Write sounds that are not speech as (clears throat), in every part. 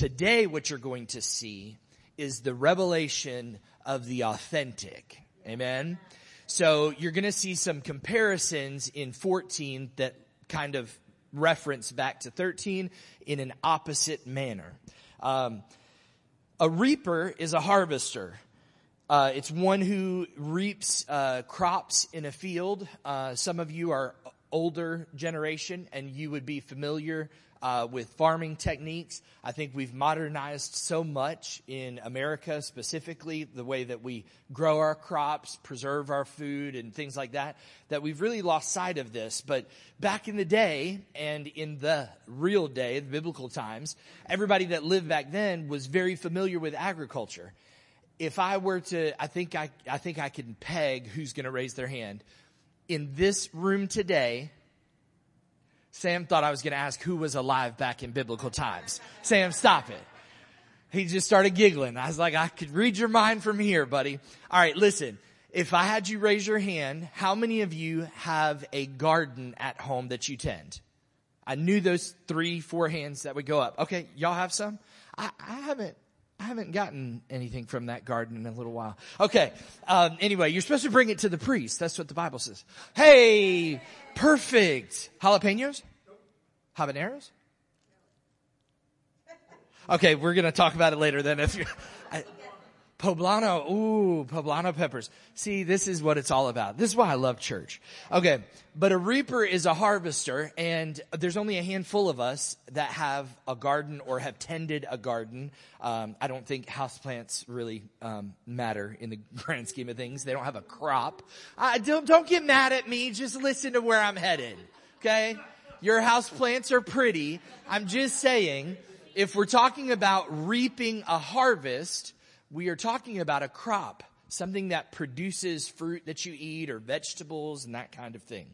Today, what you're going to see is the revelation of the authentic. Amen. So you're going to see some comparisons in 14 that kind of reference back to 13 in an opposite manner. Um, a reaper is a harvester. Uh, it's one who reaps uh, crops in a field. Uh, some of you are older generation and you would be familiar uh, with farming techniques. I think we've modernized so much in America, specifically the way that we grow our crops, preserve our food, and things like that, that we've really lost sight of this. But back in the day, and in the real day, the biblical times, everybody that lived back then was very familiar with agriculture. If I were to, I think I, I think I can peg who's going to raise their hand. In this room today, Sam thought I was going to ask who was alive back in biblical times. Sam, stop it. He just started giggling. I was like, I could read your mind from here, buddy. All right, listen. If I had you raise your hand, how many of you have a garden at home that you tend? I knew those three, four hands that would go up. Okay, y'all have some? I, I haven't I haven't gotten anything from that garden in a little while. Okay. Um, anyway, you're supposed to bring it to the priest. That's what the Bible says. Hey, perfect. Jalapenos? Habaneros? Okay, we're gonna talk about it later then. If you, Poblano, ooh, poblano peppers. See, this is what it's all about. This is why I love church. Okay, but a reaper is a harvester, and there's only a handful of us that have a garden or have tended a garden. Um, I don't think houseplants really um, matter in the (laughs) grand scheme of things. They don't have a crop. I don't don't get mad at me. Just listen to where I'm headed. Okay, your houseplants are pretty. I'm just saying, if we're talking about reaping a harvest we are talking about a crop, something that produces fruit that you eat or vegetables and that kind of thing.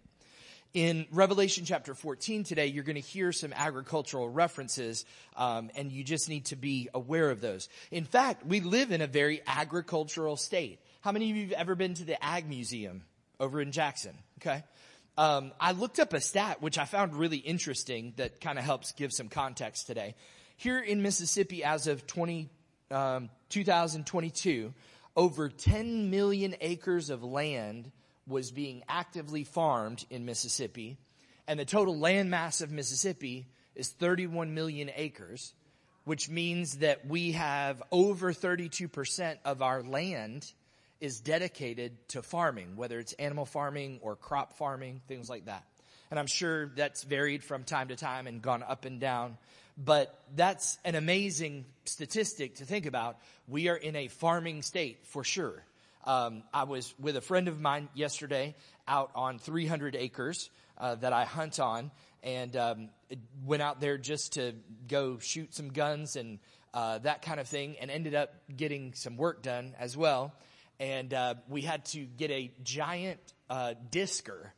In Revelation chapter 14 today, you're going to hear some agricultural references, um, and you just need to be aware of those. In fact, we live in a very agricultural state. How many of you have ever been to the Ag Museum over in Jackson? Okay. Um, I looked up a stat which I found really interesting that kind of helps give some context today. Here in Mississippi, as of 20, um, 2022, over 10 million acres of land was being actively farmed in Mississippi, and the total land mass of Mississippi is 31 million acres, which means that we have over 32% of our land is dedicated to farming, whether it's animal farming or crop farming, things like that. And I'm sure that's varied from time to time and gone up and down. But that's an amazing statistic to think about. We are in a farming state for sure. Um, I was with a friend of mine yesterday out on 300 acres uh, that I hunt on, and um, went out there just to go shoot some guns and uh, that kind of thing, and ended up getting some work done as well. And uh, we had to get a giant uh, disker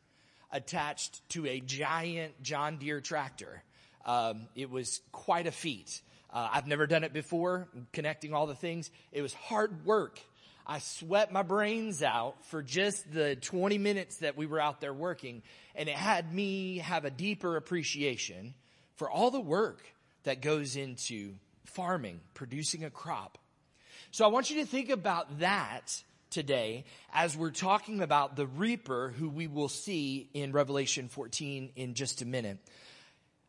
attached to a giant John Deere tractor. Um, it was quite a feat. Uh, I've never done it before, connecting all the things. It was hard work. I sweat my brains out for just the 20 minutes that we were out there working, and it had me have a deeper appreciation for all the work that goes into farming, producing a crop. So I want you to think about that today as we're talking about the reaper who we will see in Revelation 14 in just a minute.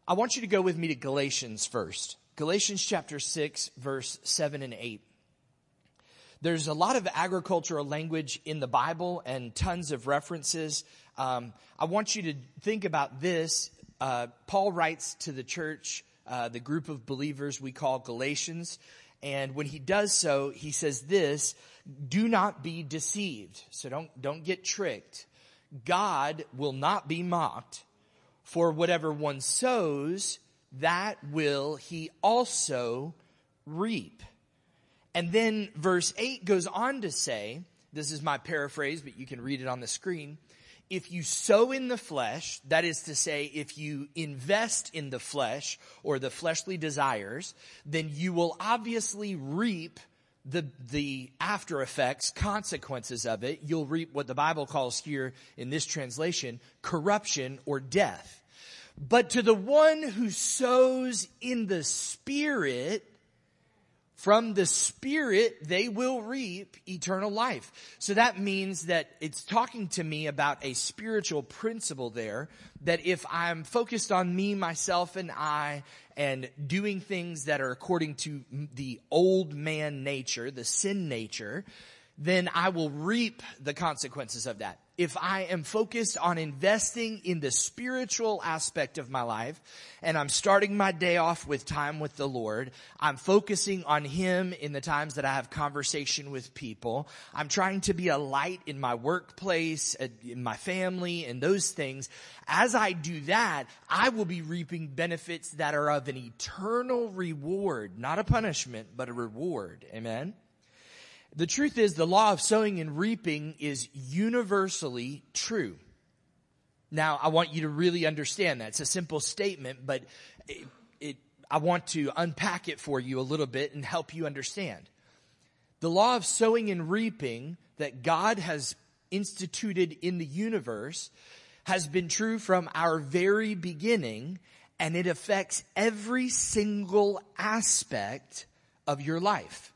I want you to go with me to Galatians first. Galatians chapter 6, verse 7 and 8. There's a lot of agricultural language in the Bible and tons of references. Um, I want you to think about this. Uh, Paul writes to the church, uh, the group of believers we call Galatians. And when he does so, he says this, do not be deceived. So don't, don't get tricked. God will not be mocked. For whatever one sows, that will he also reap. And then verse 8 goes on to say, this is my paraphrase, but you can read it on the screen. If you sow in the flesh, that is to say, if you invest in the flesh or the fleshly desires, then you will obviously reap the, the after effects, consequences of it. You'll reap what the Bible calls here in this translation, corruption or death. But to the one who sows in the spirit, from the Spirit, they will reap eternal life. So that means that it's talking to me about a spiritual principle there, that if I'm focused on me, myself, and I, and doing things that are according to the old man nature, the sin nature, then I will reap the consequences of that. If I am focused on investing in the spiritual aspect of my life and I'm starting my day off with time with the Lord, I'm focusing on Him in the times that I have conversation with people. I'm trying to be a light in my workplace, uh, in my family and those things. As I do that, I will be reaping benefits that are of an eternal reward, not a punishment, but a reward. Amen. The truth is the law of sowing and reaping is universally true. Now, I want you to really understand that. It's a simple statement, but it, it, I want to unpack it for you a little bit and help you understand. The law of sowing and reaping that God has instituted in the universe has been true from our very beginning and it affects every single aspect of your life.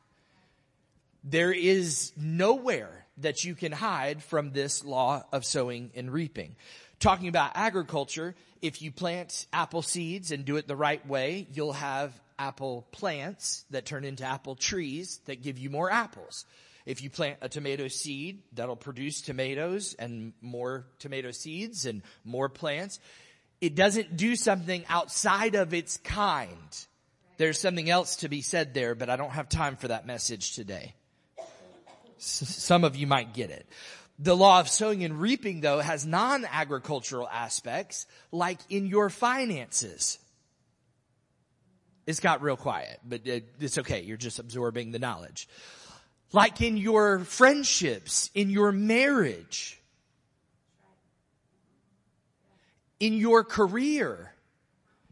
There is nowhere that you can hide from this law of sowing and reaping. Talking about agriculture, if you plant apple seeds and do it the right way, you'll have apple plants that turn into apple trees that give you more apples. If you plant a tomato seed, that'll produce tomatoes and more tomato seeds and more plants. It doesn't do something outside of its kind. There's something else to be said there, but I don't have time for that message today. Some of you might get it. The law of sowing and reaping though has non-agricultural aspects like in your finances. It's got real quiet, but it's okay. You're just absorbing the knowledge. Like in your friendships, in your marriage, in your career.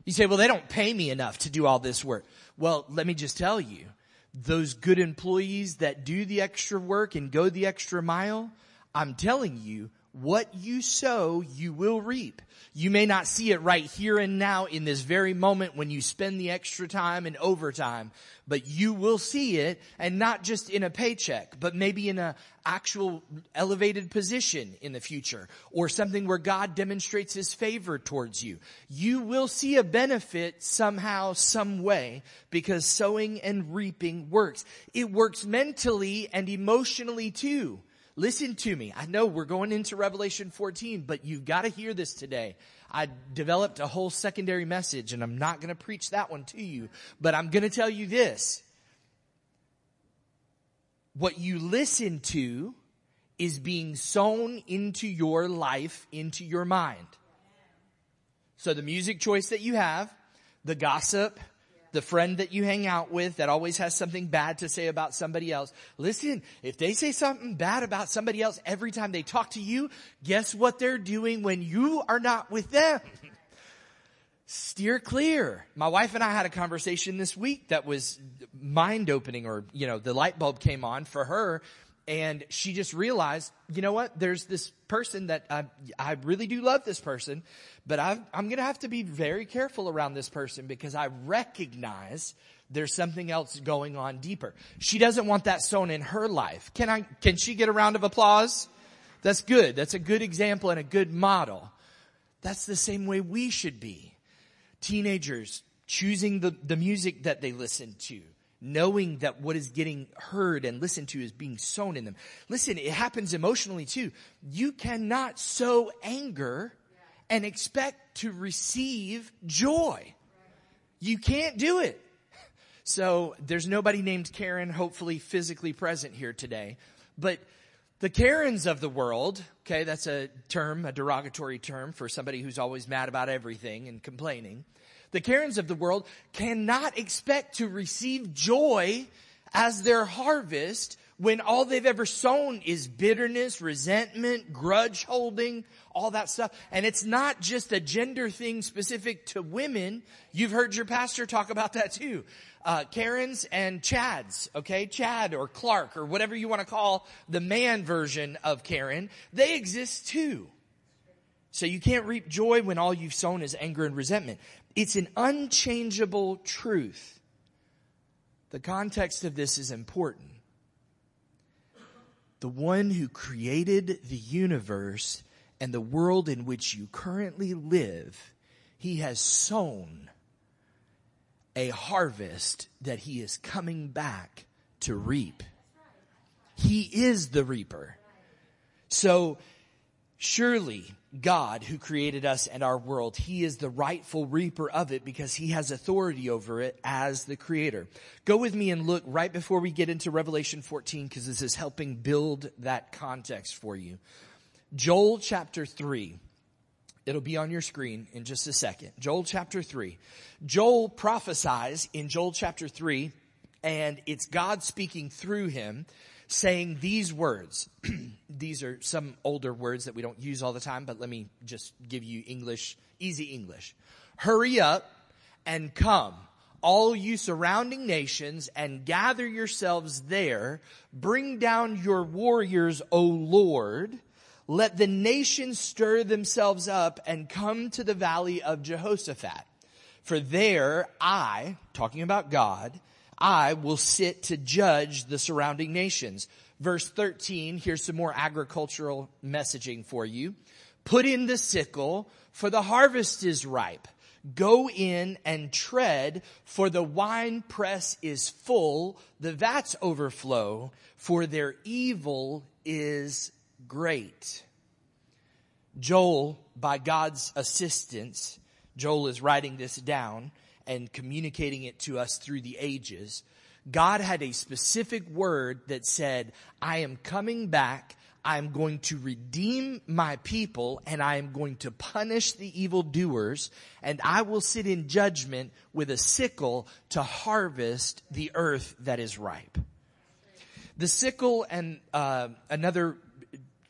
You say, well, they don't pay me enough to do all this work. Well, let me just tell you, those good employees that do the extra work and go the extra mile, I'm telling you, what you sow, you will reap. You may not see it right here and now in this very moment when you spend the extra time and overtime, but you will see it and not just in a paycheck, but maybe in a actual elevated position in the future or something where God demonstrates his favor towards you. You will see a benefit somehow, some way because sowing and reaping works. It works mentally and emotionally too. Listen to me. I know we're going into Revelation 14, but you've got to hear this today. I developed a whole secondary message and I'm not going to preach that one to you, but I'm going to tell you this. What you listen to is being sown into your life, into your mind. So the music choice that you have, the gossip, the friend that you hang out with that always has something bad to say about somebody else. Listen, if they say something bad about somebody else every time they talk to you, guess what they're doing when you are not with them? Steer clear. My wife and I had a conversation this week that was mind opening or, you know, the light bulb came on for her and she just realized, you know what? There's this person that I, I really do love this person, but i am going to have to be very careful around this person because I recognize there's something else going on deeper. She doesn't want that sown in her life. Can I, can she get a round of applause? That's good. That's a good example and a good model. That's the same way we should be. Teenagers choosing the, the music that they listen to knowing that what is getting heard and listened to is being sown in them. Listen, it happens emotionally too. You cannot sow anger and expect to receive joy. You can't do it. So there's nobody named Karen, hopefully physically present here today, but the Karens of the world, okay, that's a term, a derogatory term for somebody who's always mad about everything and complaining the Karens of the world cannot expect to receive joy as their harvest when all they've ever sown is bitterness, resentment, grudge holding, all that stuff. And it's not just a gender thing specific to women. You've heard your pastor talk about that too. Uh, Karens and Chads, okay? Chad or Clark or whatever you want to call the man version of Karen, they exist too. So you can't reap joy when all you've sown is anger and resentment. It's an unchangeable truth The context of this is important. The one who created the universe and the world in which you currently live, he has sown a harvest that he is coming back to reap. He is the reaper. So surely God who created us and our world, he is the rightful reaper of it because he has authority over it as the creator. Go with me and look right before we get into Revelation 14 because this is helping build that context for you. Joel chapter 3. It'll be on your screen in just a second. Joel chapter 3. Joel prophesies in Joel chapter 3 and it's God speaking through him saying these words. (clears throat) these are some older words that we don't use all the time, but let me just give you English, easy English. Hurry up and come, all you surrounding nations, and gather yourselves there. Bring down your warriors, O Lord. Let the nations stir themselves up and come to the valley of Jehoshaphat. For there I, talking about God, I will sit to judge the surrounding nations. Verse 13, here's some more agricultural messaging for you. Put in the sickle, for the harvest is ripe. Go in and tread, for the wine press is full, the vats overflow, for their evil is great. Joel, by God's assistance, Joel is writing this down and communicating it to us through the ages. God had a specific word that said, I am coming back. I am going to redeem my people and I am going to punish the evildoers and I will sit in judgment with a sickle to harvest the earth that is ripe. The sickle and uh, another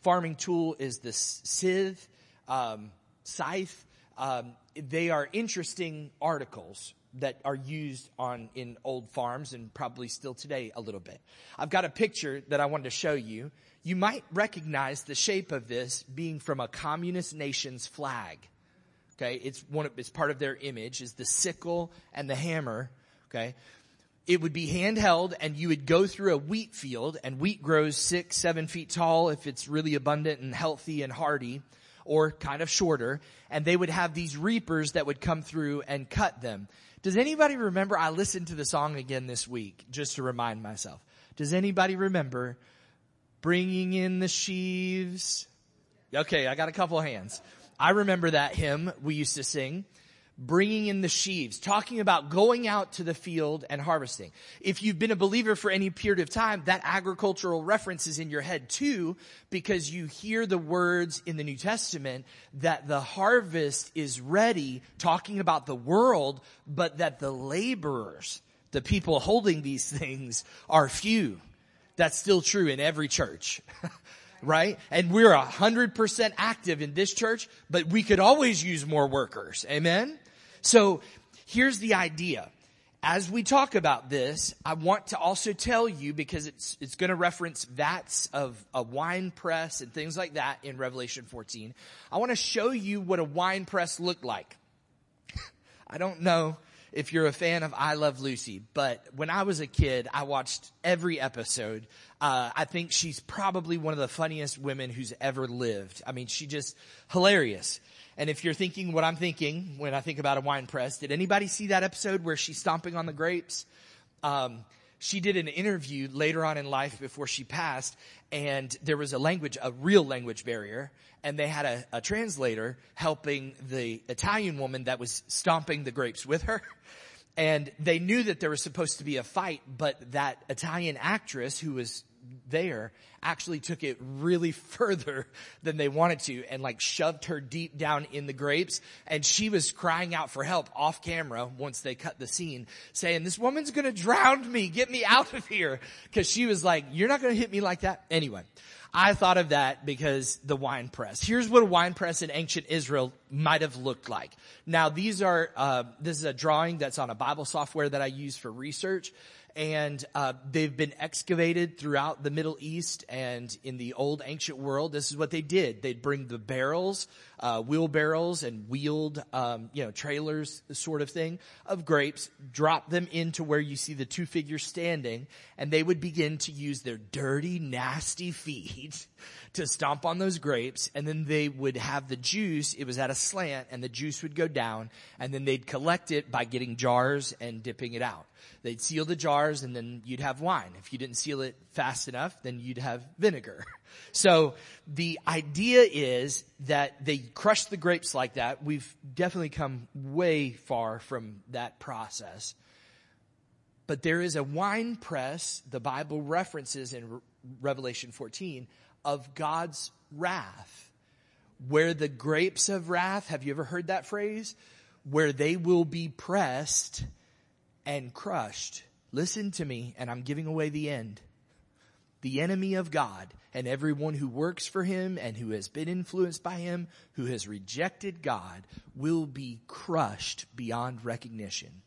farming tool is the scythe, um, scythe. Um, they are interesting articles that are used on in old farms and probably still today a little bit. I've got a picture that I wanted to show you. You might recognize the shape of this being from a communist nation's flag. Okay, it's one of, it's part of their image is the sickle and the hammer. Okay, it would be handheld and you would go through a wheat field and wheat grows six, seven feet tall if it's really abundant and healthy and hardy or kind of shorter. And they would have these reapers that would come through and cut them. Does anybody remember? I listened to the song again this week just to remind myself. Does anybody remember bringing in the sheaves? Okay, I got a couple of hands. I remember that hymn we used to sing bringing in the sheaves, talking about going out to the field and harvesting. If you've been a believer for any period of time, that agricultural reference is in your head too, because you hear the words in the New Testament that the harvest is ready, talking about the world, but that the laborers, the people holding these things are few. That's still true in every church. (laughs) right? And we're a hundred percent active in this church, but we could always use more workers. Amen? So here's the idea. As we talk about this, I want to also tell you because it's it's going to reference vats of a wine press and things like that in Revelation 14. I want to show you what a wine press looked like. (laughs) I don't know if you're a fan of I Love Lucy, but when I was a kid, I watched every episode. Uh, I think she's probably one of the funniest women who's ever lived. I mean, she just hilarious. And if you're thinking what I'm thinking when I think about a wine press, did anybody see that episode where she's stomping on the grapes? Um, she did an interview later on in life before she passed, and there was a language, a real language barrier, and they had a, a translator helping the Italian woman that was stomping the grapes with her. (laughs) And they knew that there was supposed to be a fight, but that Italian actress who was there actually took it really (laughs) further than they wanted to and like shoved her deep down in the grapes. And she was crying out for help off camera once they cut the scene saying, this woman's going to drown me. Get me out of here. Cause she was like, you're not going to hit me like that. Anyway, I thought of that because the wine press. Here's what a wine press in ancient Israel might have looked like. Now these are, uh, this is a drawing that's on a Bible software that I use for research and uh, they've been excavated throughout the Middle East and in the old ancient world. This is what they did. They'd bring the barrels, uh, wheelbarrows and wheeled, um, you know, trailers sort of thing of grapes, drop them into where you see the two figures standing, and they would begin to use their dirty, nasty feet (laughs) to stomp on those grapes, and then they would have the juice. It was at a slant, and the juice would go down, and then they'd collect it by getting jars and dipping it out. They'd seal the jars and then you'd have wine. If you didn't seal it fast enough, then you'd have vinegar. (laughs) So the idea is that they crush the grapes like that. We've definitely come way far from that process. But there is a wine press the Bible references in Revelation 14 of God's wrath. Where the grapes of wrath, have you ever heard that phrase? Where they will be pressed and crushed. Listen to me, and I'm giving away the end. The enemy of God and everyone who works for him and who has been influenced by him, who has rejected God, will be crushed beyond recognition.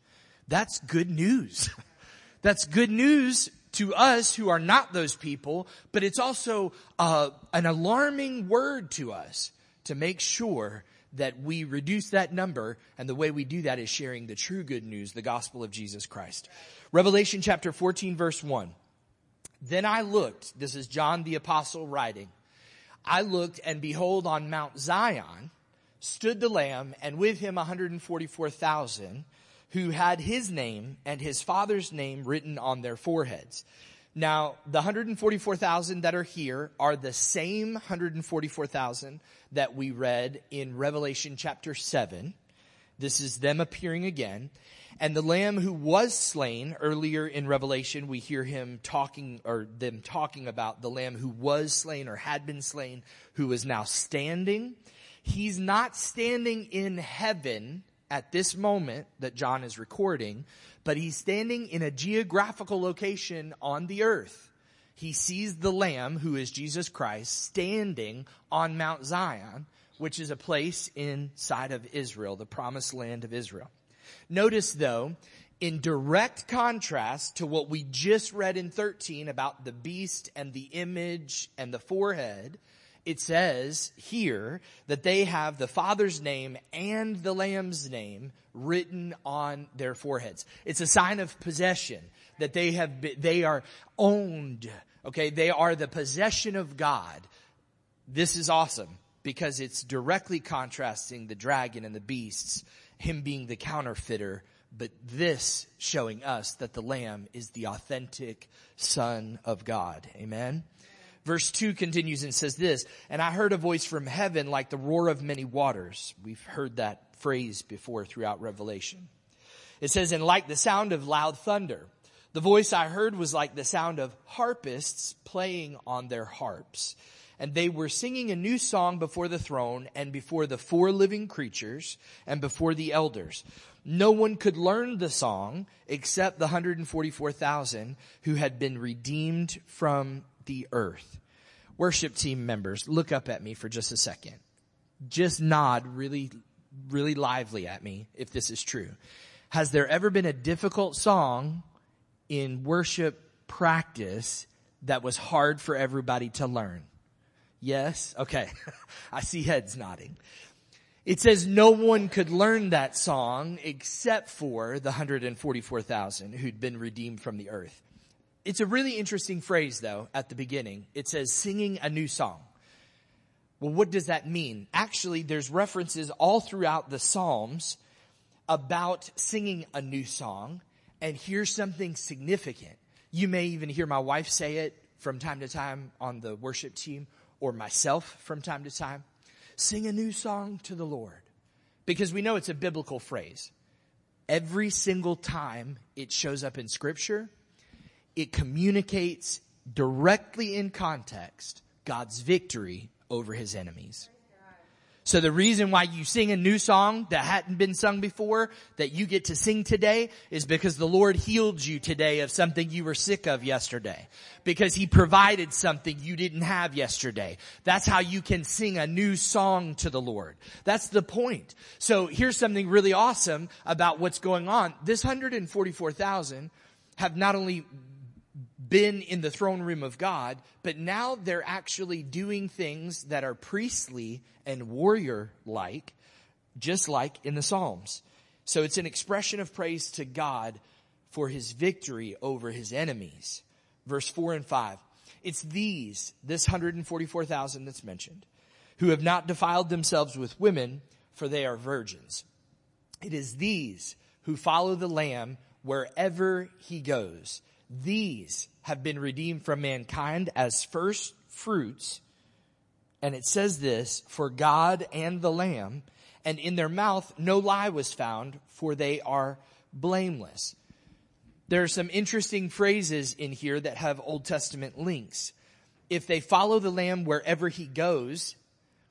That's good news. (laughs) That's good news to us who are not those people, but it's also uh, an alarming word to us to make sure that we reduce that number, and the way we do that is sharing the true good news, the gospel of Jesus Christ. Revelation chapter 14 verse 1. Then I looked, this is John the apostle writing, I looked and behold on Mount Zion stood the Lamb and with him 144,000 who had his name and his father's name written on their foreheads. Now, the 144,000 that are here are the same 144,000 that we read in Revelation chapter 7. This is them appearing again. And the lamb who was slain earlier in Revelation, we hear him talking or them talking about the lamb who was slain or had been slain, who is now standing. He's not standing in heaven at this moment that John is recording, but he's standing in a geographical location on the earth. He sees the Lamb, who is Jesus Christ, standing on Mount Zion, which is a place inside of Israel, the promised land of Israel. Notice though, in direct contrast to what we just read in 13 about the beast and the image and the forehead, it says here that they have the Father's name and the Lamb's name written on their foreheads. It's a sign of possession that they have been, they are owned. Okay. They are the possession of God. This is awesome because it's directly contrasting the dragon and the beasts, him being the counterfeiter, but this showing us that the lamb is the authentic son of God. Amen. Verse 2 continues and says this, and I heard a voice from heaven like the roar of many waters. We've heard that phrase before throughout Revelation. It says, and like the sound of loud thunder. The voice I heard was like the sound of harpists playing on their harps. And they were singing a new song before the throne and before the four living creatures and before the elders. No one could learn the song except the 144,000 who had been redeemed from the earth. Worship team members, look up at me for just a second. Just nod really, really lively at me if this is true. Has there ever been a difficult song in worship practice that was hard for everybody to learn? Yes? Okay. (laughs) I see heads nodding. It says no one could learn that song except for the 144,000 who'd been redeemed from the earth. It's a really interesting phrase though at the beginning. It says singing a new song. Well, what does that mean? Actually, there's references all throughout the Psalms about singing a new song. And here's something significant. You may even hear my wife say it from time to time on the worship team or myself from time to time. Sing a new song to the Lord. Because we know it's a biblical phrase. Every single time it shows up in scripture, it communicates directly in context God's victory over his enemies. So the reason why you sing a new song that hadn't been sung before, that you get to sing today, is because the Lord healed you today of something you were sick of yesterday. Because He provided something you didn't have yesterday. That's how you can sing a new song to the Lord. That's the point. So here's something really awesome about what's going on. This 144,000 have not only been in the throne room of God, but now they're actually doing things that are priestly and warrior like, just like in the Psalms. So it's an expression of praise to God for his victory over his enemies. Verse 4 and 5. It's these, this 144,000 that's mentioned, who have not defiled themselves with women, for they are virgins. It is these who follow the Lamb wherever he goes. These have been redeemed from mankind as first fruits. And it says this, for God and the Lamb, and in their mouth no lie was found, for they are blameless. There are some interesting phrases in here that have Old Testament links. If they follow the Lamb wherever he goes,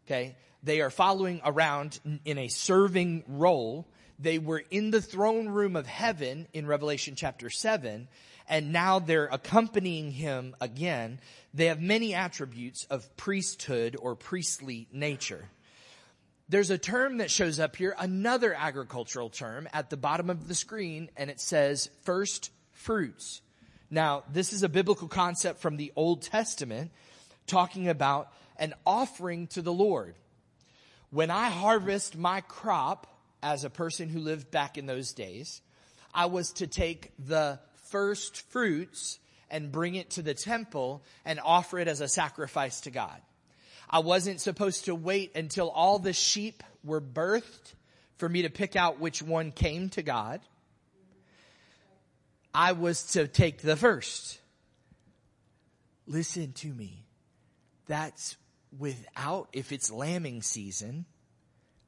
okay, they are following around in a serving role. They were in the throne room of heaven in Revelation chapter 7, and now they're accompanying him again. They have many attributes of priesthood or priestly nature. There's a term that shows up here, another agricultural term at the bottom of the screen, and it says first fruits. Now, this is a biblical concept from the Old Testament talking about an offering to the Lord. When I harvest my crop as a person who lived back in those days, I was to take the first fruits and bring it to the temple and offer it as a sacrifice to God. I wasn't supposed to wait until all the sheep were birthed for me to pick out which one came to God. I was to take the first. Listen to me. That's without, if it's lambing season,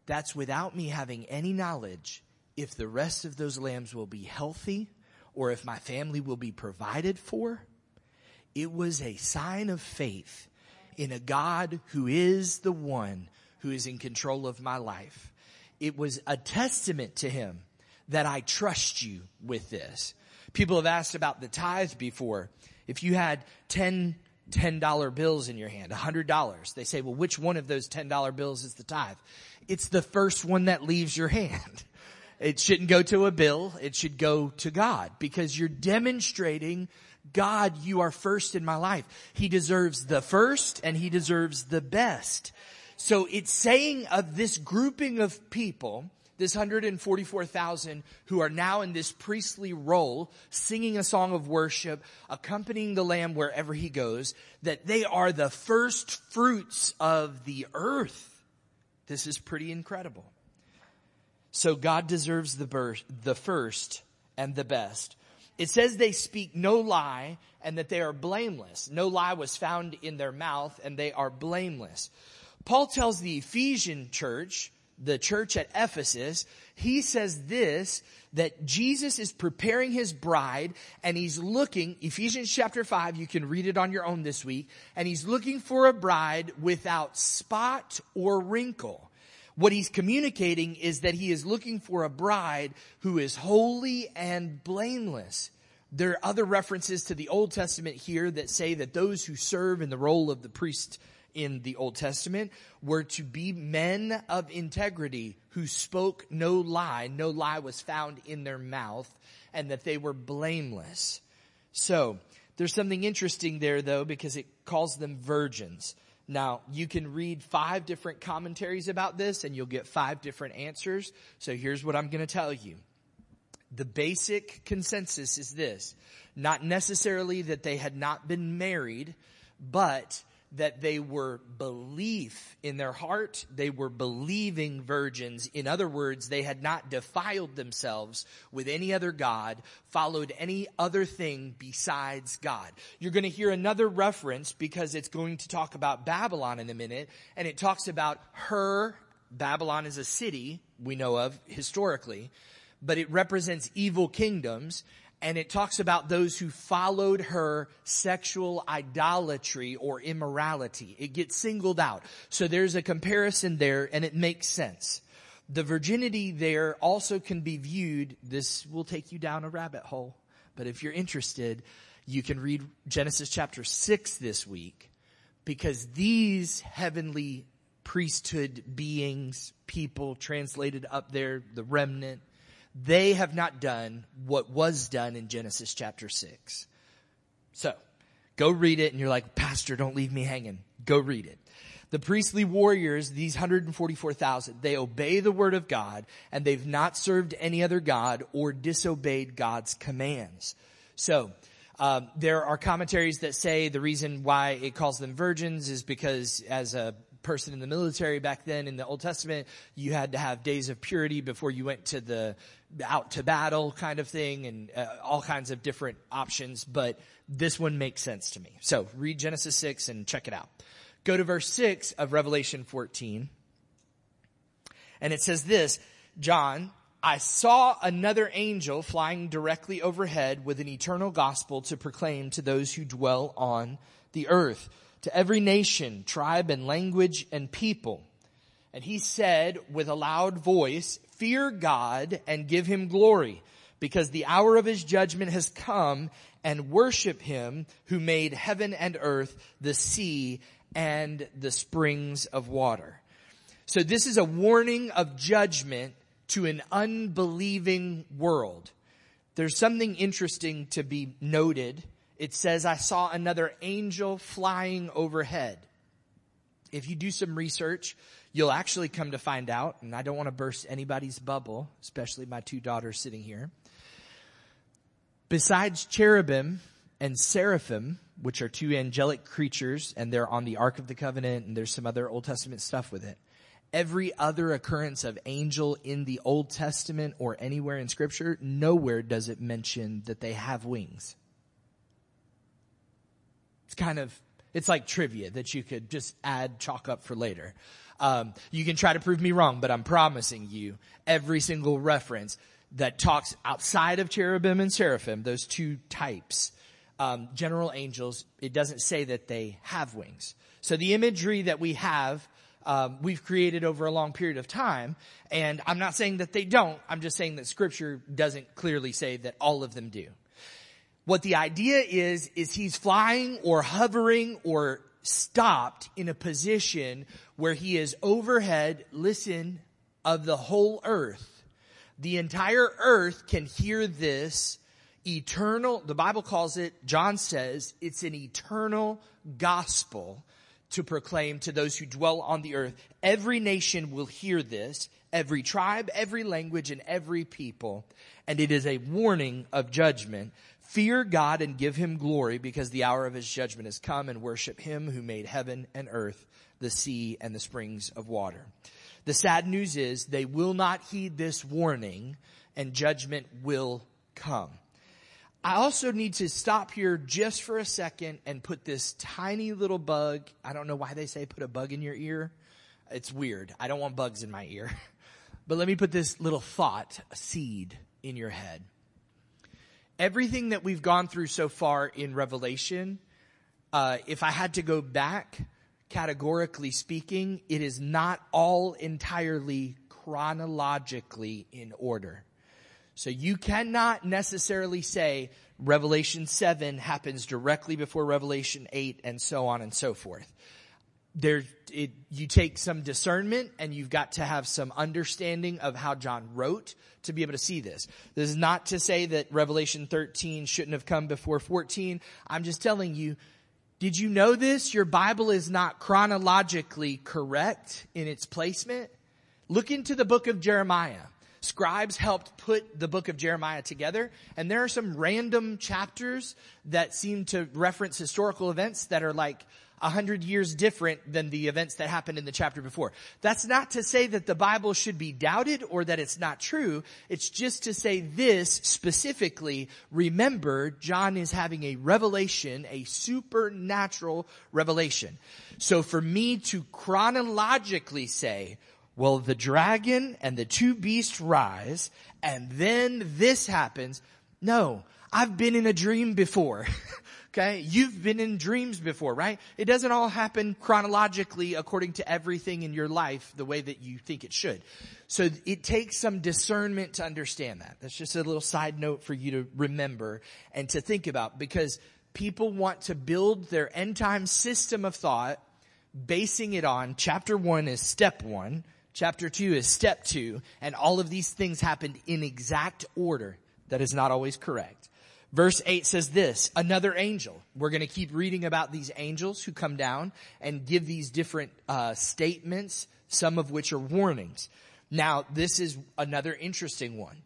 that's without me having any knowledge if the rest of those lambs will be healthy or if my family will be provided for. It was a sign of faith in a God who is the one who is in control of my life. It was a testament to him that I trust you with this. People have asked about the tithe before. If you had 10 $10 bills in your hand, $100, they say, well, which one of those $10 bills is the tithe? It's the first one that leaves your hand. It shouldn't go to a bill. It should go to God because you're demonstrating God, you are first in my life. He deserves the first and he deserves the best. So it's saying of this grouping of people, this 144,000 who are now in this priestly role, singing a song of worship, accompanying the Lamb wherever he goes, that they are the first fruits of the earth. This is pretty incredible. So God deserves the, birth, the first and the best. It says they speak no lie and that they are blameless. No lie was found in their mouth and they are blameless. Paul tells the Ephesian church, the church at Ephesus, he says this, that Jesus is preparing his bride and he's looking, Ephesians chapter 5, you can read it on your own this week, and he's looking for a bride without spot or wrinkle. What he's communicating is that he is looking for a bride who is holy and blameless. There are other references to the Old Testament here that say that those who serve in the role of the priest in the Old Testament were to be men of integrity who spoke no lie. No lie was found in their mouth and that they were blameless. So, there's something interesting there though because it calls them virgins. Now, you can read five different commentaries about this and you'll get five different answers. So here's what I'm going to tell you. The basic consensus is this. Not necessarily that they had not been married, but that they were belief in their heart. They were believing virgins. In other words, they had not defiled themselves with any other God, followed any other thing besides God. You're going to hear another reference because it's going to talk about Babylon in a minute, and it talks about her, Babylon is a city we know of historically, but it represents evil kingdoms, and it talks about those who followed her sexual idolatry or immorality. It gets singled out. So there's a comparison there and it makes sense. The virginity there also can be viewed, this will take you down a rabbit hole, but if you're interested, you can read Genesis chapter 6 this week because these heavenly priesthood beings, people translated up there, the remnant, they have not done what was done in Genesis chapter 6. So, go read it and you're like, Pastor, don't leave me hanging. Go read it. The priestly warriors, these 144,000, they obey the word of God and they've not served any other God or disobeyed God's commands. So, um, there are commentaries that say the reason why it calls them virgins is because as a person in the military back then in the Old Testament, you had to have days of purity before you went to the out to battle kind of thing and uh, all kinds of different options, but this one makes sense to me. So read Genesis 6 and check it out. Go to verse 6 of Revelation 14. And it says this, John, I saw another angel flying directly overhead with an eternal gospel to proclaim to those who dwell on the earth, to every nation, tribe and language and people. And he said with a loud voice, fear God and give him glory because the hour of his judgment has come and worship him who made heaven and earth, the sea and the springs of water. So this is a warning of judgment to an unbelieving world. There's something interesting to be noted. It says, I saw another angel flying overhead. If you do some research, you'll actually come to find out, and I don't want to burst anybody's bubble, especially my two daughters sitting here. Besides cherubim and seraphim, which are two angelic creatures, and they're on the Ark of the Covenant, and there's some other Old Testament stuff with it. Every other occurrence of angel in the Old Testament or anywhere in Scripture, nowhere does it mention that they have wings. Kind of, it's like trivia that you could just add chalk up for later. Um, you can try to prove me wrong, but I'm promising you every single reference that talks outside of cherubim and seraphim, those two types, um, general angels, it doesn't say that they have wings. So the imagery that we have, um, we've created over a long period of time, and I'm not saying that they don't. I'm just saying that Scripture doesn't clearly say that all of them do. What the idea is, is he's flying or hovering or stopped in a position where he is overhead, listen, of the whole earth. The entire earth can hear this eternal, the Bible calls it, John says, it's an eternal gospel to proclaim to those who dwell on the earth. Every nation will hear this, every tribe, every language, and every people. And it is a warning of judgment Fear God and give him glory because the hour of his judgment has come and worship him who made heaven and earth, the sea and the springs of water. The sad news is they will not heed this warning and judgment will come. I also need to stop here just for a second and put this tiny little bug. I don't know why they say put a bug in your ear. It's weird. I don't want bugs in my ear. (laughs) But let me put this little thought, a seed in your head everything that we've gone through so far in Revelation, uh, if I had to go back, categorically speaking, it is not all entirely chronologically in order. So you cannot necessarily say Revelation 7 happens directly before Revelation 8 and so on and so forth there it, you take some discernment and you've got to have some understanding of how John wrote to be able to see this. This is not to say that Revelation 13 shouldn't have come before 14. I'm just telling you, did you know this? Your Bible is not chronologically correct in its placement. Look into the book of Jeremiah. Scribes helped put the book of Jeremiah together, and there are some random chapters that seem to reference historical events that are like a hundred years different than the events that happened in the chapter before. That's not to say that the Bible should be doubted or that it's not true. It's just to say this specifically. Remember, John is having a revelation, a supernatural revelation. So for me to chronologically say, well, the dragon and the two beasts rise and then this happens. No, I've been in a dream before. (laughs) okay. You've been in dreams before, right? It doesn't all happen chronologically according to everything in your life the way that you think it should. So it takes some discernment to understand that. That's just a little side note for you to remember and to think about because people want to build their end time system of thought basing it on chapter one is step one, chapter two is step two, and all of these things happened in exact order. That is not always correct. Verse 8 says this, another angel. We're going to keep reading about these angels who come down and give these different uh, statements, some of which are warnings. Now, this is another interesting one.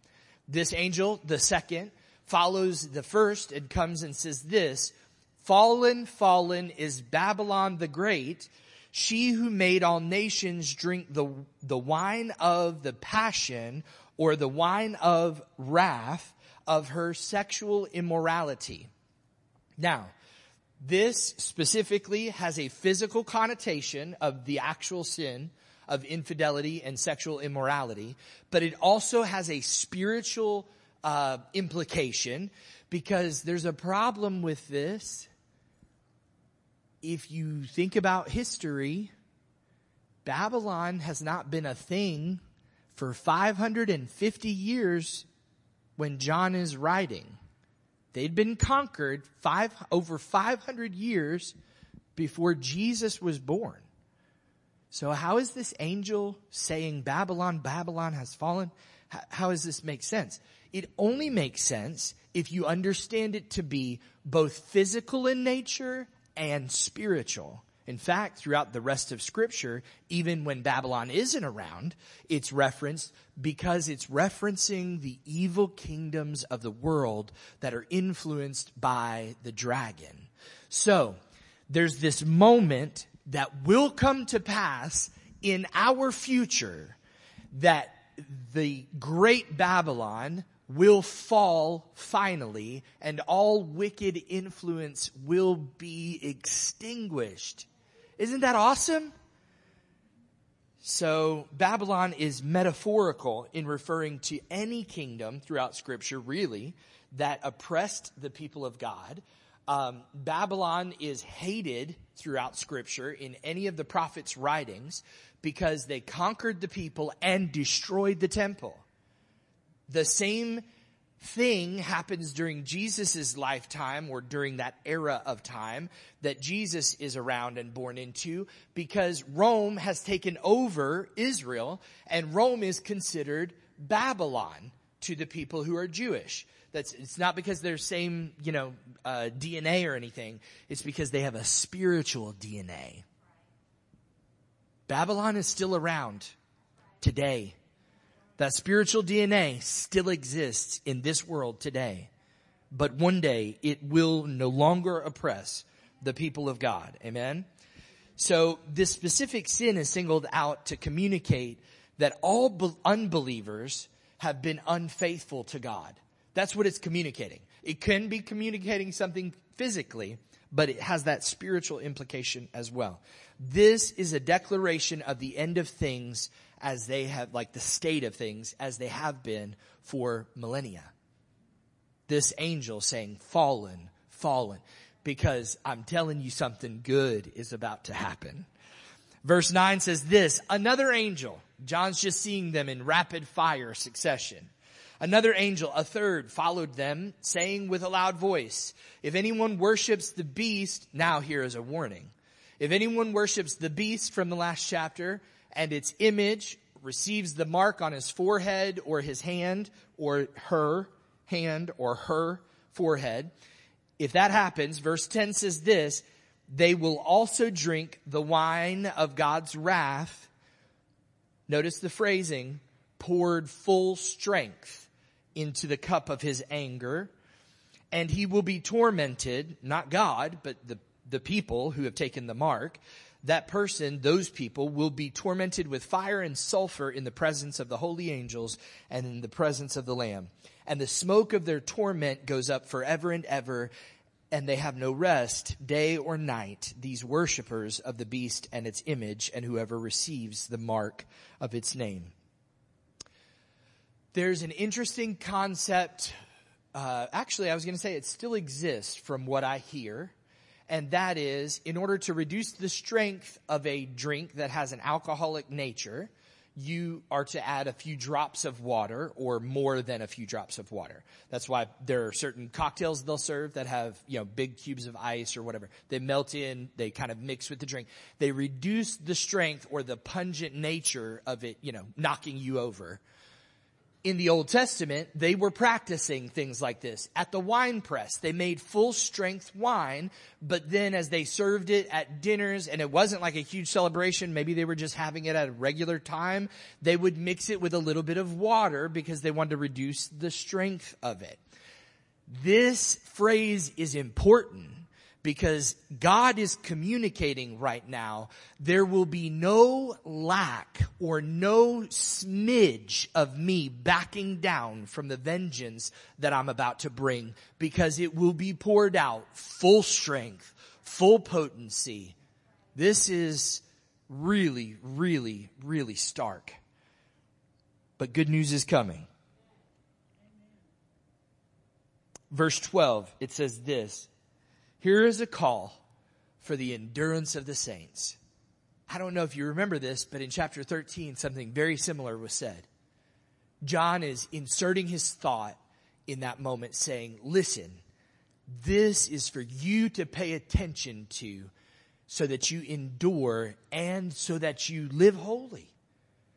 This angel, the second, follows the first and comes and says this, Fallen, fallen is Babylon the Great, she who made all nations drink the, the wine of the passion or the wine of wrath of her sexual immorality. Now, this specifically has a physical connotation of the actual sin of infidelity and sexual immorality, but it also has a spiritual uh, implication because there's a problem with this. If you think about history, Babylon has not been a thing for 550 years when John is writing. They'd been conquered five, over 500 years before Jesus was born. So how is this angel saying Babylon, Babylon has fallen? How does this make sense? It only makes sense if you understand it to be both physical in nature and spiritual. In fact, throughout the rest of scripture, even when Babylon isn't around, it's referenced because it's referencing the evil kingdoms of the world that are influenced by the dragon. So, there's this moment that will come to pass in our future that the great Babylon will fall finally and all wicked influence will be extinguished. Isn't that awesome? So Babylon is metaphorical in referring to any kingdom throughout scripture, really, that oppressed the people of God. Um, Babylon is hated throughout scripture in any of the prophets' writings because they conquered the people and destroyed the temple. The same thing happens during Jesus' lifetime or during that era of time that Jesus is around and born into because Rome has taken over Israel and Rome is considered Babylon to the people who are Jewish. That's, it's not because they're same, you know, uh, DNA or anything. It's because they have a spiritual DNA. Babylon is still around today. That spiritual DNA still exists in this world today. But one day it will no longer oppress the people of God. Amen? So this specific sin is singled out to communicate that all unbelievers have been unfaithful to God. That's what it's communicating. It can be communicating something physically, but it has that spiritual implication as well. This is a declaration of the end of things as they have, like the state of things as they have been for millennia. This angel saying, fallen, fallen, because I'm telling you something good is about to happen. Verse 9 says this, another angel, John's just seeing them in rapid fire succession. Another angel, a third, followed them, saying with a loud voice, if anyone worships the beast, now here is a warning. If anyone worships the beast from the last chapter and its image receives the mark on his forehead or his hand or her hand or her forehead. If that happens, verse 10 says this, they will also drink the wine of God's wrath. Notice the phrasing, poured full strength into the cup of his anger. And he will be tormented, not God, but the, the people who have taken the mark that person, those people will be tormented with fire and sulfur in the presence of the holy angels and in the presence of the Lamb. And the smoke of their torment goes up forever and ever, and they have no rest day or night, these worshippers of the beast and its image, and whoever receives the mark of its name. There's an interesting concept uh, actually, I was going to say it still exists from what I hear. And that is, in order to reduce the strength of a drink that has an alcoholic nature, you are to add a few drops of water or more than a few drops of water. That's why there are certain cocktails they'll serve that have, you know, big cubes of ice or whatever. They melt in, they kind of mix with the drink. They reduce the strength or the pungent nature of it, you know, knocking you over in the Old Testament, they were practicing things like this. At the wine press, they made full strength wine, but then as they served it at dinners, and it wasn't like a huge celebration, maybe they were just having it at a regular time, they would mix it with a little bit of water because they wanted to reduce the strength of it. This phrase is important because God is communicating right now, there will be no lack or no smidge of me backing down from the vengeance that I'm about to bring because it will be poured out full strength, full potency. This is really, really, really stark. But good news is coming. Verse 12, it says this. Here is a call for the endurance of the saints. I don't know if you remember this, but in chapter 13, something very similar was said. John is inserting his thought in that moment saying, listen, this is for you to pay attention to so that you endure and so that you live holy.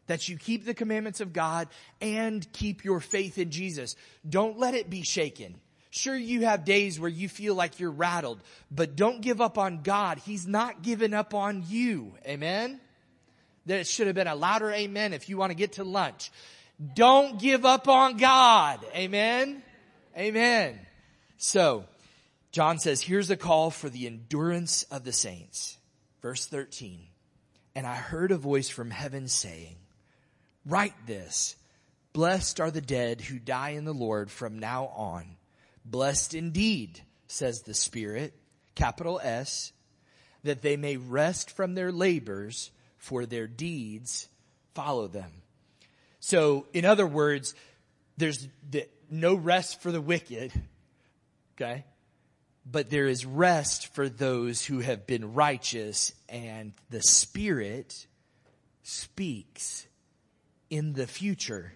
That you keep the commandments of God and keep your faith in Jesus. Don't let it be shaken. Sure, you have days where you feel like you're rattled, but don't give up on God. He's not giving up on you. Amen? That should have been a louder amen if you want to get to lunch. Don't give up on God. Amen? Amen. So, John says, here's a call for the endurance of the saints. Verse 13. And I heard a voice from heaven saying, write this, blessed are the dead who die in the Lord from now on. Blessed indeed, says the Spirit, capital S, that they may rest from their labors, for their deeds follow them. So, in other words, there's no rest for the wicked, okay? But there is rest for those who have been righteous, and the Spirit speaks in the future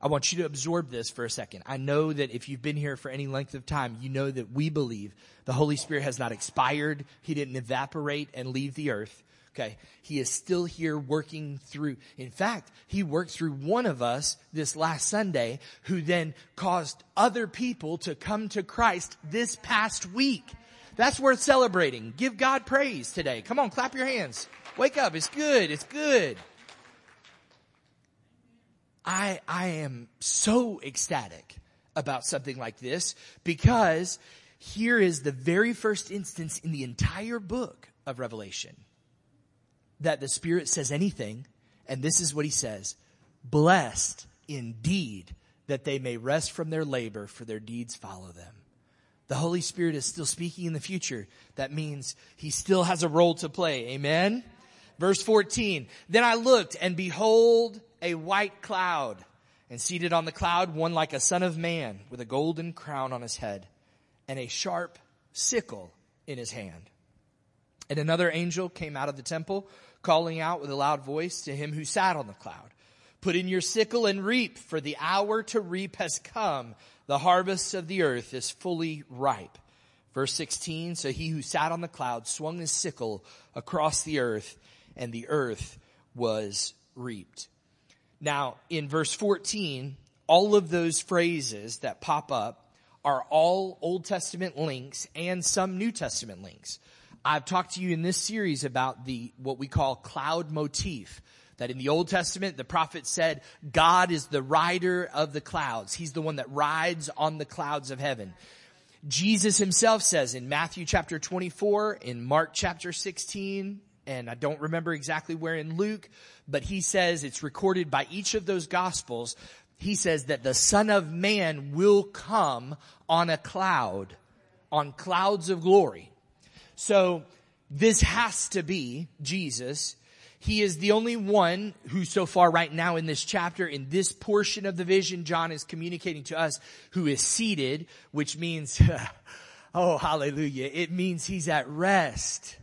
I want you to absorb this for a second. I know that if you've been here for any length of time, you know that we believe the Holy Spirit has not expired. He didn't evaporate and leave the earth. Okay. He is still here working through. In fact, he worked through one of us this last Sunday who then caused other people to come to Christ this past week. That's worth celebrating. Give God praise today. Come on, clap your hands. Wake up. It's good. It's good. I, I am so ecstatic about something like this because here is the very first instance in the entire book of Revelation that the Spirit says anything, and this is what he says, blessed indeed that they may rest from their labor for their deeds follow them. The Holy Spirit is still speaking in the future. That means he still has a role to play. Amen? Verse 14. Then I looked and behold a white cloud and seated on the cloud one like a son of man with a golden crown on his head and a sharp sickle in his hand. And another angel came out of the temple calling out with a loud voice to him who sat on the cloud. Put in your sickle and reap for the hour to reap has come. The harvest of the earth is fully ripe. Verse 16, so he who sat on the cloud swung his sickle across the earth and the earth was reaped. Now, in verse 14, all of those phrases that pop up are all Old Testament links and some New Testament links. I've talked to you in this series about the, what we call cloud motif. That in the Old Testament, the prophet said, God is the rider of the clouds. He's the one that rides on the clouds of heaven. Jesus himself says in Matthew chapter 24, in Mark chapter 16, and I don't remember exactly where in Luke, but he says it's recorded by each of those gospels. He says that the son of man will come on a cloud, on clouds of glory. So this has to be Jesus. He is the only one who so far right now in this chapter, in this portion of the vision, John is communicating to us who is seated, which means, (laughs) oh, hallelujah. It means he's at rest.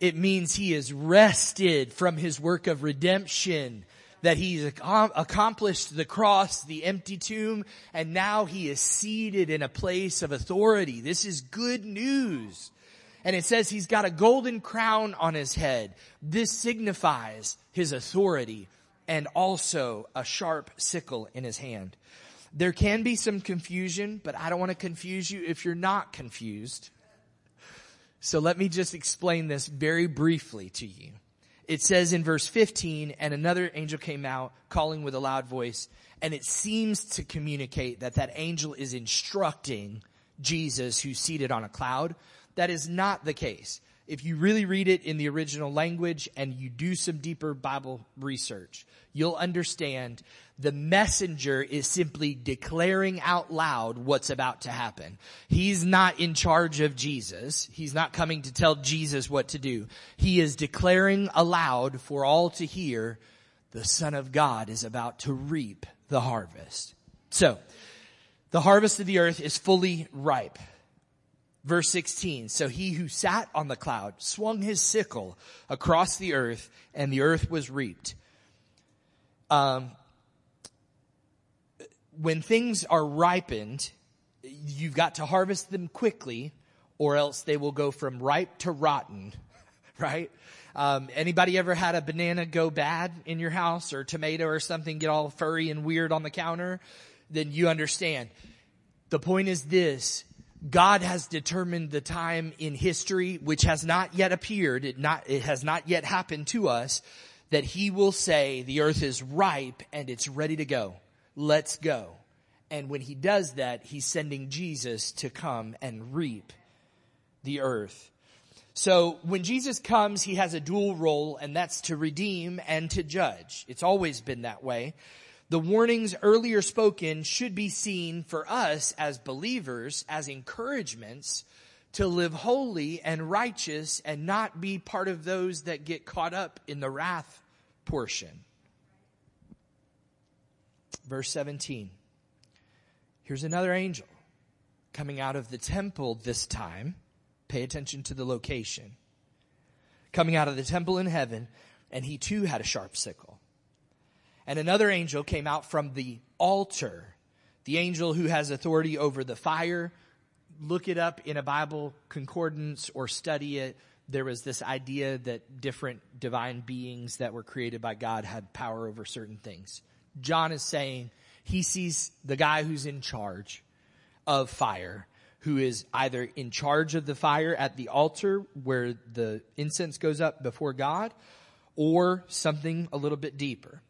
It means he is rested from his work of redemption that he's accomplished the cross, the empty tomb, and now he is seated in a place of authority. This is good news. And it says he's got a golden crown on his head. This signifies his authority and also a sharp sickle in his hand. There can be some confusion, but I don't want to confuse you if you're not confused. So let me just explain this very briefly to you. It says in verse 15, and another angel came out calling with a loud voice, and it seems to communicate that that angel is instructing Jesus who's seated on a cloud that is not the case. If you really read it in the original language and you do some deeper Bible research, you'll understand the messenger is simply declaring out loud what's about to happen. He's not in charge of Jesus. He's not coming to tell Jesus what to do. He is declaring aloud for all to hear the Son of God is about to reap the harvest. So, the harvest of the earth is fully ripe. Verse 16, so he who sat on the cloud swung his sickle across the earth and the earth was reaped. Um, when things are ripened, you've got to harvest them quickly or else they will go from ripe to rotten, (laughs) right? Um, anybody ever had a banana go bad in your house or tomato or something get all furry and weird on the counter? Then you understand. The point is this, God has determined the time in history which has not yet appeared, it not, it has not yet happened to us, that he will say the earth is ripe and it's ready to go. Let's go. And when he does that, he's sending Jesus to come and reap the earth. So when Jesus comes, he has a dual role and that's to redeem and to judge. It's always been that way the warnings earlier spoken should be seen for us as believers as encouragements to live holy and righteous and not be part of those that get caught up in the wrath portion. Verse 17. Here's another angel coming out of the temple this time. Pay attention to the location. Coming out of the temple in heaven, and he too had a sharp sickle. And another angel came out from the altar. The angel who has authority over the fire. Look it up in a Bible concordance or study it. There was this idea that different divine beings that were created by God had power over certain things. John is saying he sees the guy who's in charge of fire, who is either in charge of the fire at the altar where the incense goes up before God, or something a little bit deeper.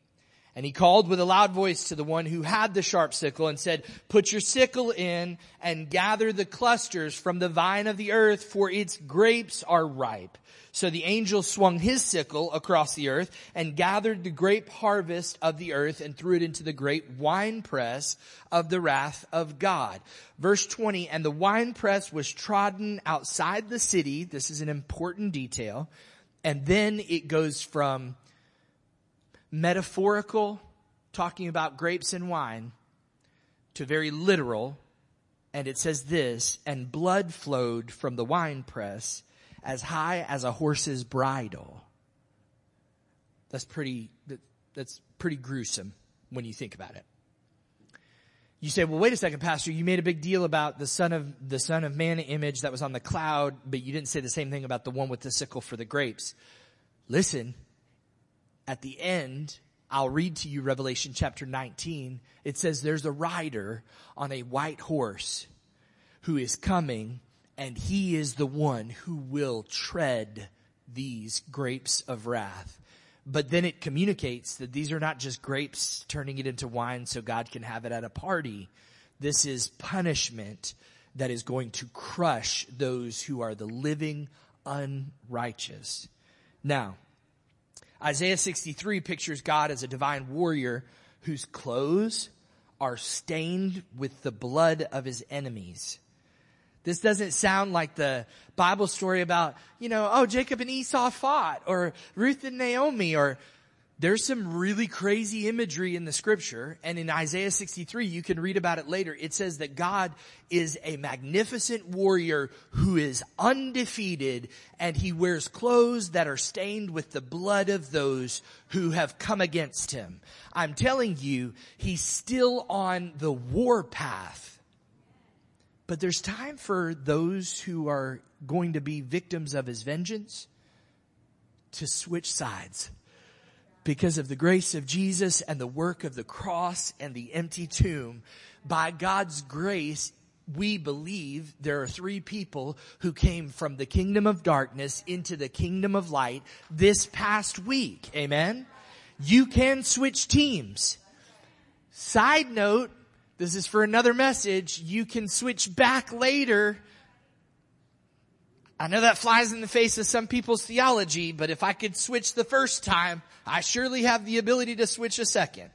And he called with a loud voice to the one who had the sharp sickle and said, put your sickle in and gather the clusters from the vine of the earth for its grapes are ripe. So the angel swung his sickle across the earth and gathered the grape harvest of the earth and threw it into the great winepress of the wrath of God. Verse 20, and the winepress was trodden outside the city. This is an important detail. And then it goes from metaphorical, talking about grapes and wine, to very literal. And it says this, and blood flowed from the winepress as high as a horse's bridle. That's pretty, that's pretty gruesome when you think about it. You say, well, wait a second, pastor, you made a big deal about the son of, the son of man image that was on the cloud, but you didn't say the same thing about the one with the sickle for the grapes. Listen, at the end, I'll read to you Revelation chapter 19. It says there's a rider on a white horse who is coming and he is the one who will tread these grapes of wrath. But then it communicates that these are not just grapes turning it into wine so God can have it at a party. This is punishment that is going to crush those who are the living unrighteous. Now, Isaiah 63 pictures God as a divine warrior whose clothes are stained with the blood of his enemies. This doesn't sound like the Bible story about, you know, oh, Jacob and Esau fought or Ruth and Naomi or there's some really crazy imagery in the scripture. And in Isaiah 63, you can read about it later. It says that God is a magnificent warrior who is undefeated and he wears clothes that are stained with the blood of those who have come against him. I'm telling you, he's still on the war path. But there's time for those who are going to be victims of his vengeance to switch sides because of the grace of Jesus and the work of the cross and the empty tomb, by God's grace, we believe there are three people who came from the kingdom of darkness into the kingdom of light this past week. Amen. You can switch teams. Side note, this is for another message. You can switch back later I know that flies in the face of some people's theology, but if I could switch the first time, I surely have the ability to switch a second.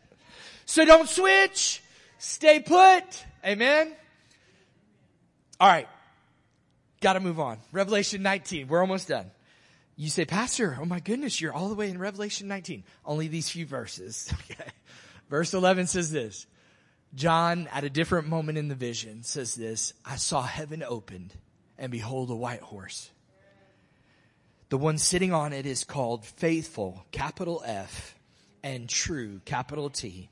So don't switch. Stay put. Amen. All right. Got to move on. Revelation 19. We're almost done. You say, Pastor, oh my goodness, you're all the way in Revelation 19. Only these few verses. (laughs) Okay. Verse 11 says this. John, at a different moment in the vision, says this, I saw heaven opened and behold a white horse. The one sitting on it is called faithful, capital F, and true, capital T.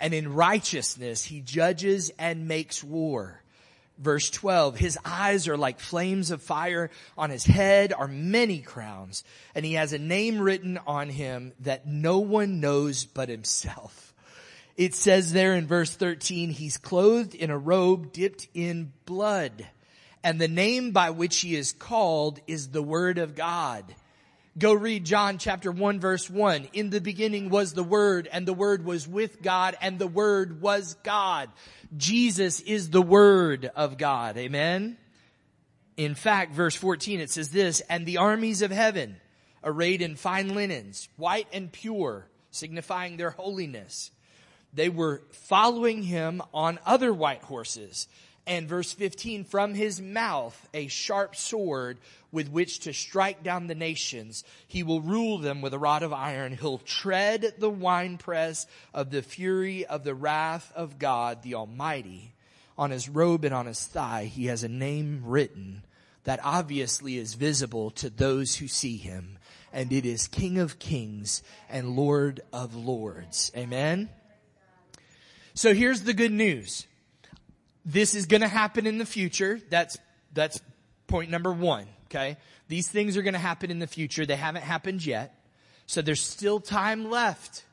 And in righteousness he judges and makes war. Verse 12, his eyes are like flames of fire. On his head are many crowns. And he has a name written on him that no one knows but himself. It says there in verse 13, he's clothed in a robe dipped in blood and the name by which he is called is the Word of God. Go read John chapter 1 verse 1. In the beginning was the Word and the Word was with God and the Word was God. Jesus is the Word of God. Amen. In fact, verse 14 it says this, and the armies of heaven arrayed in fine linens, white and pure, signifying their holiness. They were following him on other white horses and verse 15, from his mouth a sharp sword with which to strike down the nations. He will rule them with a rod of iron. He'll tread the winepress of the fury of the wrath of God the Almighty. On his robe and on his thigh, he has a name written that obviously is visible to those who see him. And it is King of Kings and Lord of Lords. Amen. So here's the good news. This is going to happen in the future. That's, that's point number one. Okay. These things are going to happen in the future. They haven't happened yet. So there's still time left.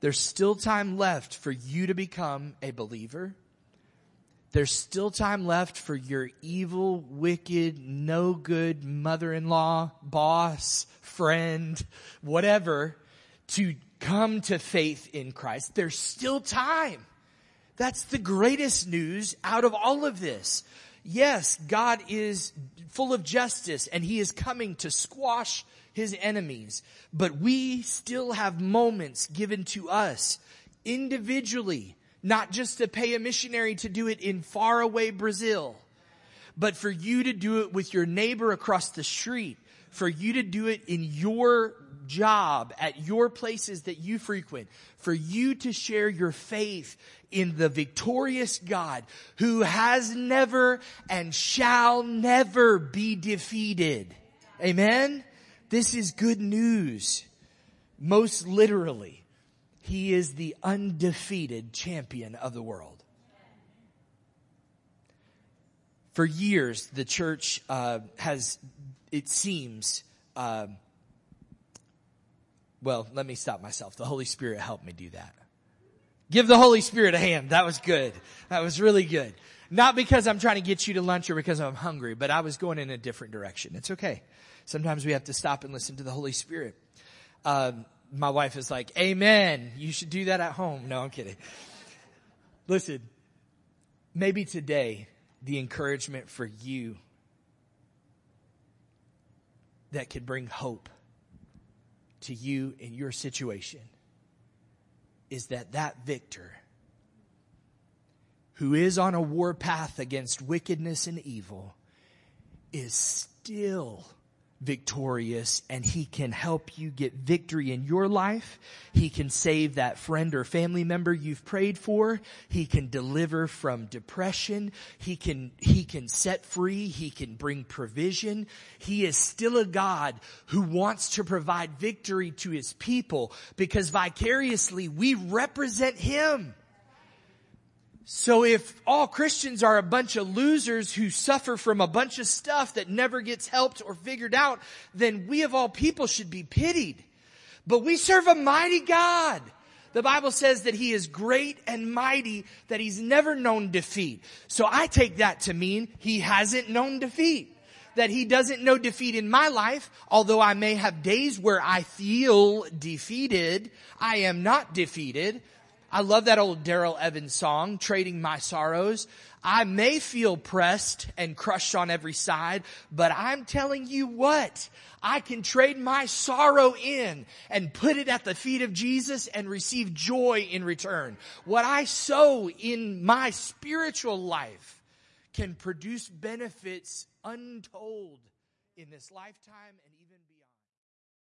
There's still time left for you to become a believer. There's still time left for your evil, wicked, no good mother-in-law, boss, friend, whatever to come to faith in Christ. There's still time. That's the greatest news out of all of this. Yes, God is full of justice and he is coming to squash his enemies, but we still have moments given to us individually, not just to pay a missionary to do it in faraway Brazil, but for you to do it with your neighbor across the street, for you to do it in your job, at your places that you frequent, for you to share your faith in the victorious God who has never and shall never be defeated. Amen? This is good news. Most literally, he is the undefeated champion of the world. For years, the church uh, has, it seems, uh, well, let me stop myself. The Holy Spirit helped me do that. Give the Holy Spirit a hand. That was good. That was really good. Not because I'm trying to get you to lunch or because I'm hungry, but I was going in a different direction. It's okay. Sometimes we have to stop and listen to the Holy Spirit. Um, my wife is like, Amen. You should do that at home. No, I'm kidding. Listen, maybe today the encouragement for you that could bring hope to you in your situation is that that victor who is on a war path against wickedness and evil is still victorious and he can help you get victory in your life. He can save that friend or family member you've prayed for. He can deliver from depression. He can, he can set free. He can bring provision. He is still a God who wants to provide victory to his people because vicariously we represent him. So if all Christians are a bunch of losers who suffer from a bunch of stuff that never gets helped or figured out, then we of all people should be pitied. But we serve a mighty God. The Bible says that he is great and mighty, that he's never known defeat. So I take that to mean he hasn't known defeat. That he doesn't know defeat in my life, although I may have days where I feel defeated, I am not defeated I love that old Darrell Evans song, Trading My Sorrows. I may feel pressed and crushed on every side, but I'm telling you what, I can trade my sorrow in and put it at the feet of Jesus and receive joy in return. What I sow in my spiritual life can produce benefits untold in this lifetime and